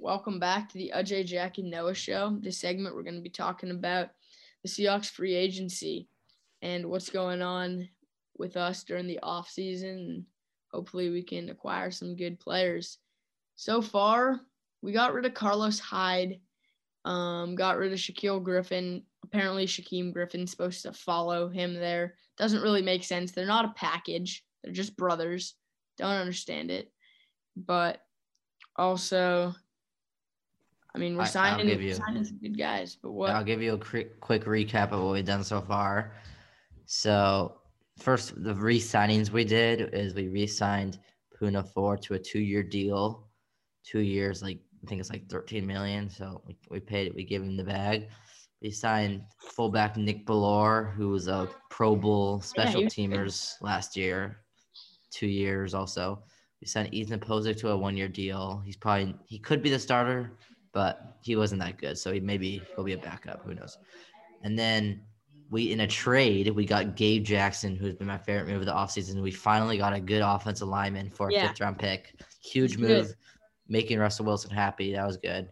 welcome back to the Ajay Jack and Noah show. This segment, we're going to be talking about the Seahawks free agency and what's going on with us during the off season. Hopefully, we can acquire some good players. So far, we got rid of Carlos Hyde, um, got rid of Shaquill Griffin. Apparently, Shaquem Griffin's supposed to follow him there. Doesn't really make sense. They're not a package. They're just brothers. Don't understand it. But also, I mean, we're I- I'll signing, give you- signing some good guys. But what? I'll give you a quick, quick recap of what we've done so far. So, first, the re signings we did is we re signed Poona Ford to a two year deal. Two years, like, I think it's like 13 million. So, we, we paid it, we gave him the bag. We signed fullback Nick Bellore, who was a Pro Bowl special he was good. teamers last year, two years also. We signed Ethan Pocic to a one year deal. He's probably, he could be the starter, but he wasn't that good. So he maybe he'll be a backup. Who knows? And then we in a trade, we got Gabe Jackson, who's been my favorite move of the offseason. We finally got a good offensive lineman for a Yeah. fifth round pick. Huge move, making Russell Wilson happy. That was good.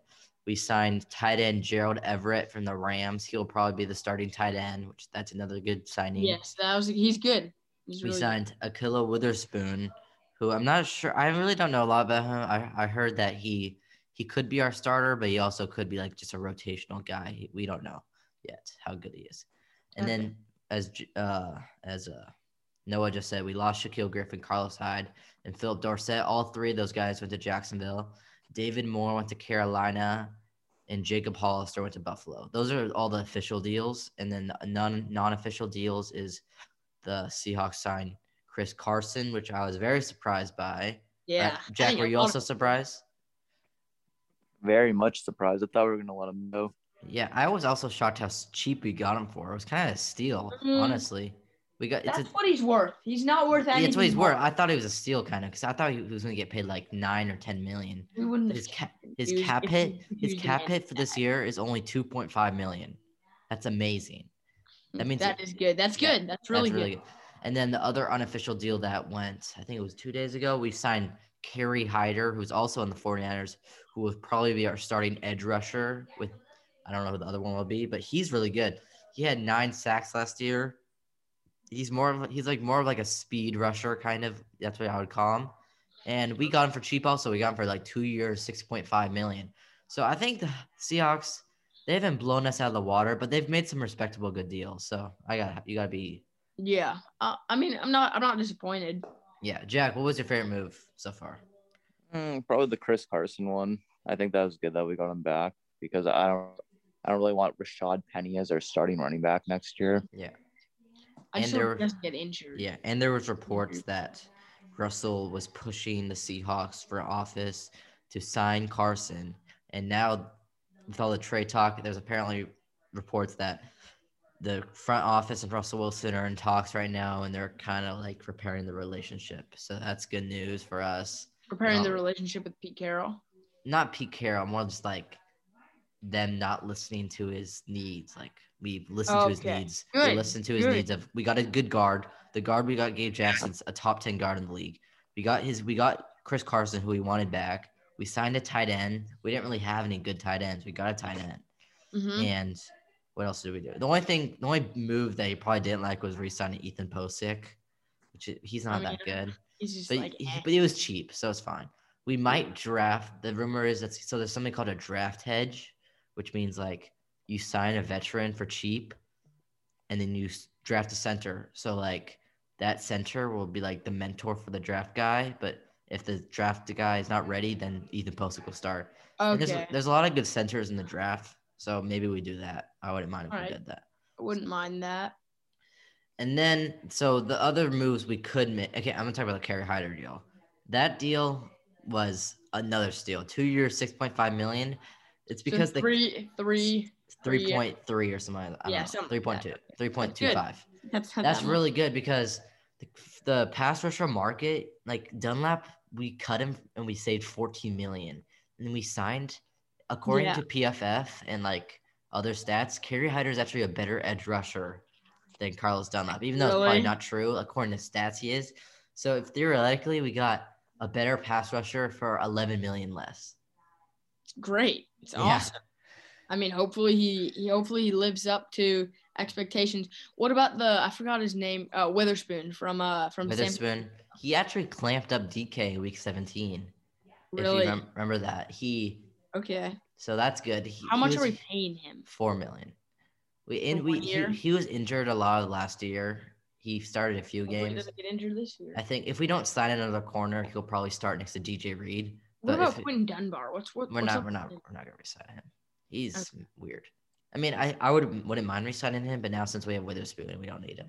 We signed tight end Gerald Everett from the Rams. He'll probably be the starting tight end, which that's another good signing. yes, that was. He's good. He's We really good. signed Ahkello Witherspoon, who I'm not sure. I really don't know a lot about him. I, I heard that he he could be our starter, but he also could be like just a rotational guy. We don't know yet how good he is. And Okay. then as uh as uh Noah just said, we lost Shaquill Griffin, Carlos Hyde, and Phillip Dorsett. All three of those guys went to Jacksonville. David Moore went to Carolina, and Jacob Hollister went to Buffalo. Those are all the official deals, and then non non official deals is the Seahawks signed Chris Carson, which I was very surprised by. Yeah. Right? Jack, were you also surprised? Very much surprised. I thought we were gonna let him go. Yeah, I was also shocked how cheap we got him for. It was kind of a steal, Mm. honestly. We got it's That's a, what he's worth. He's not worth yeah, anything. it's what he's more. worth. I thought he was a steal, kind of, because I thought he was going to get paid like nine or ten million. We wouldn't His have cap, his cap hit, he- if he his cap hit for this year is only two point five million. That's amazing. That means that is good. That's Yeah, good. That's really, That's good. And then the other unofficial deal that went, I think it was two days ago, we signed Kerry Hyder, who's also in the 49ers, who will probably be our starting edge rusher with I don't know who the other one will be, but he's really good. He had nine sacks last year. He's more of he's like more of like a speed rusher kind of. That's what I would call him. And we got him for cheap also. We got him for like two years, six point five million. So I think the Seahawks they haven't blown us out of the water, but they've made some respectable good deals. So I got you gotta be Yeah. Uh, I mean, I'm not. I'm not disappointed. Yeah, Jack, what was your favorite move so far? Mm, probably the Chris Carson one. I think that was good that we got him back because I don't I don't really want Rashad Penny as our starting running back next year. Yeah. I And just there hope doesn't get injured. Yeah, and there was reports that Russell was pushing the Seahawks for office to sign Carson, and now with all the trade talk, there's apparently reports that the front office and Russell Wilson are in talks right now, and they're kind of like repairing the relationship. So that's good news for us. Preparing the Um, relationship with Pete Carroll. Not Pete Carroll, more just like them not listening to his needs. Like we listen to his Okay. needs. We Good, listen to his good. needs of we got a good guard. The guard we got Gabe Jackson's a top 10 guard in the league. We got his we got Chris Carson who we wanted back. We signed a tight end. We didn't really have any good tight ends. We got a tight end. hmm And what else did we do? The only thing the only move that he probably didn't like was re-signing Ethan Pocic, which he's not I that good. He's just But, like, he- eh. but he was cheap, so it's fine. We might draft. The rumor is that so there's something called a draft hedge, which means like you sign a veteran for cheap, and then you draft a center. So like that center will be like the mentor for the draft guy. But if the draft guy is not ready, then Ethan Pocic will start. Okay. there's there's a lot of good centers in the draft, so maybe we do that. I wouldn't mind if we Alright. did that. I wouldn't mind that. And then, so the other moves we could make. Okay, I'm gonna talk about the Kerry Hyder deal. That deal was another steal. Two years, six point five million. It's because so the three, three. three point three or something. I Yeah, don't know. something Three like point that. two. Three point two good. five. That's That's that really good because the, the pass rusher market, like Dunlap, we cut him and we saved 14 million. And then we signed, according Yeah. to PFF and like other stats, Kerry Hyder is actually a better edge rusher than Carlos Dunlap, even though it's probably not true. According to stats, he is. So if theoretically we got a better pass rusher for 11 million less. great. It's Yeah. awesome. I mean, hopefully he, he hopefully he lives up to expectations. What about the I forgot his name, uh, Witherspoon from uh from Witherspoon. He actually clamped up DK week 17. If Really? you remem- remember that. He Okay. so that's good. He, How much was are we paying him? Four million. We in we he, he was injured a lot last year. He started a few Hopefully he games. doesn't get injured this year. I think if we don't sign another corner, he'll probably start next to DJ Reed. What about Quinton Dunbar? What's what? We're what's not we're not we're not gonna resign him. He's weird. I mean, I, I would wouldn't mind resigning him, but now since we have Witherspoon, we don't need him.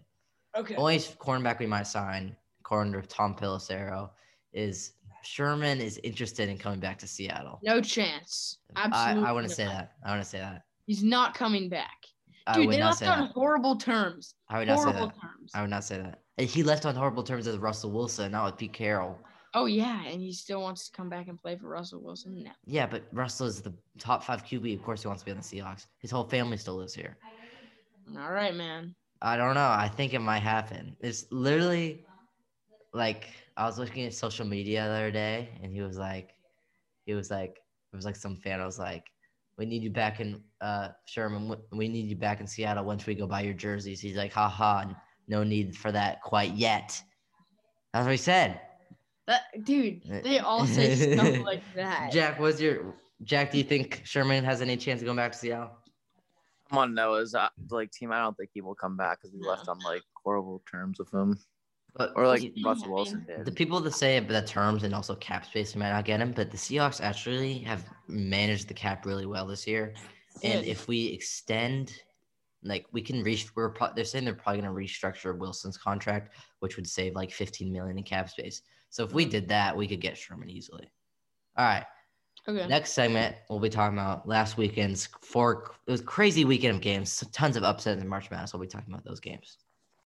Okay. Only cornerback we might sign, corner to Tom Pelissero, is Sherman is interested in coming back to Seattle. No chance. I, Absolutely. I wouldn't say that. I wouldn't say that. He's not coming back. I Dude, they not left on that. horrible terms. I would not say that. terms. I would not say that. And he left on horrible terms with Russell Wilson, not with Pete Carroll. Oh yeah, and he still wants to come back and play for Russell Wilson. No. Yeah, but Russell is the top five QB. Of course, he wants to be on the Seahawks. His whole family still lives here. All right, man. I don't know. I think it might happen. It's literally like I was looking at social media the other day, and he was like, he was like, it was like some fan. I was like, we need you back in uh Sherman. We need you back in Seattle once we go buy your jerseys. He's like, ha ha, no need for that quite yet. That's what he said. That dude, they all say stuff like that. Jack, what's your Jack? Do you think Sherman has any chance of going back to Seattle? I'm on Noah's uh, like team. I don't think he will come back because we No. left on like horrible terms with him, But or like Yeah, Russell I Wilson did. The people that say the terms and also cap space might not get him, but the Seahawks actually have managed the cap really well this year. And Good. if we extend, like we can reach, we're pro- they're saying they're probably going to restructure Wilson's contract, which would save like 15 million in cap space. So if we mm-hmm. did that, we could get Sherman easily. All right. okay. Next segment, we'll be talking about last weekend's four. It was crazy weekend of games, tons of upsets in March Madness. We'll be talking about those games.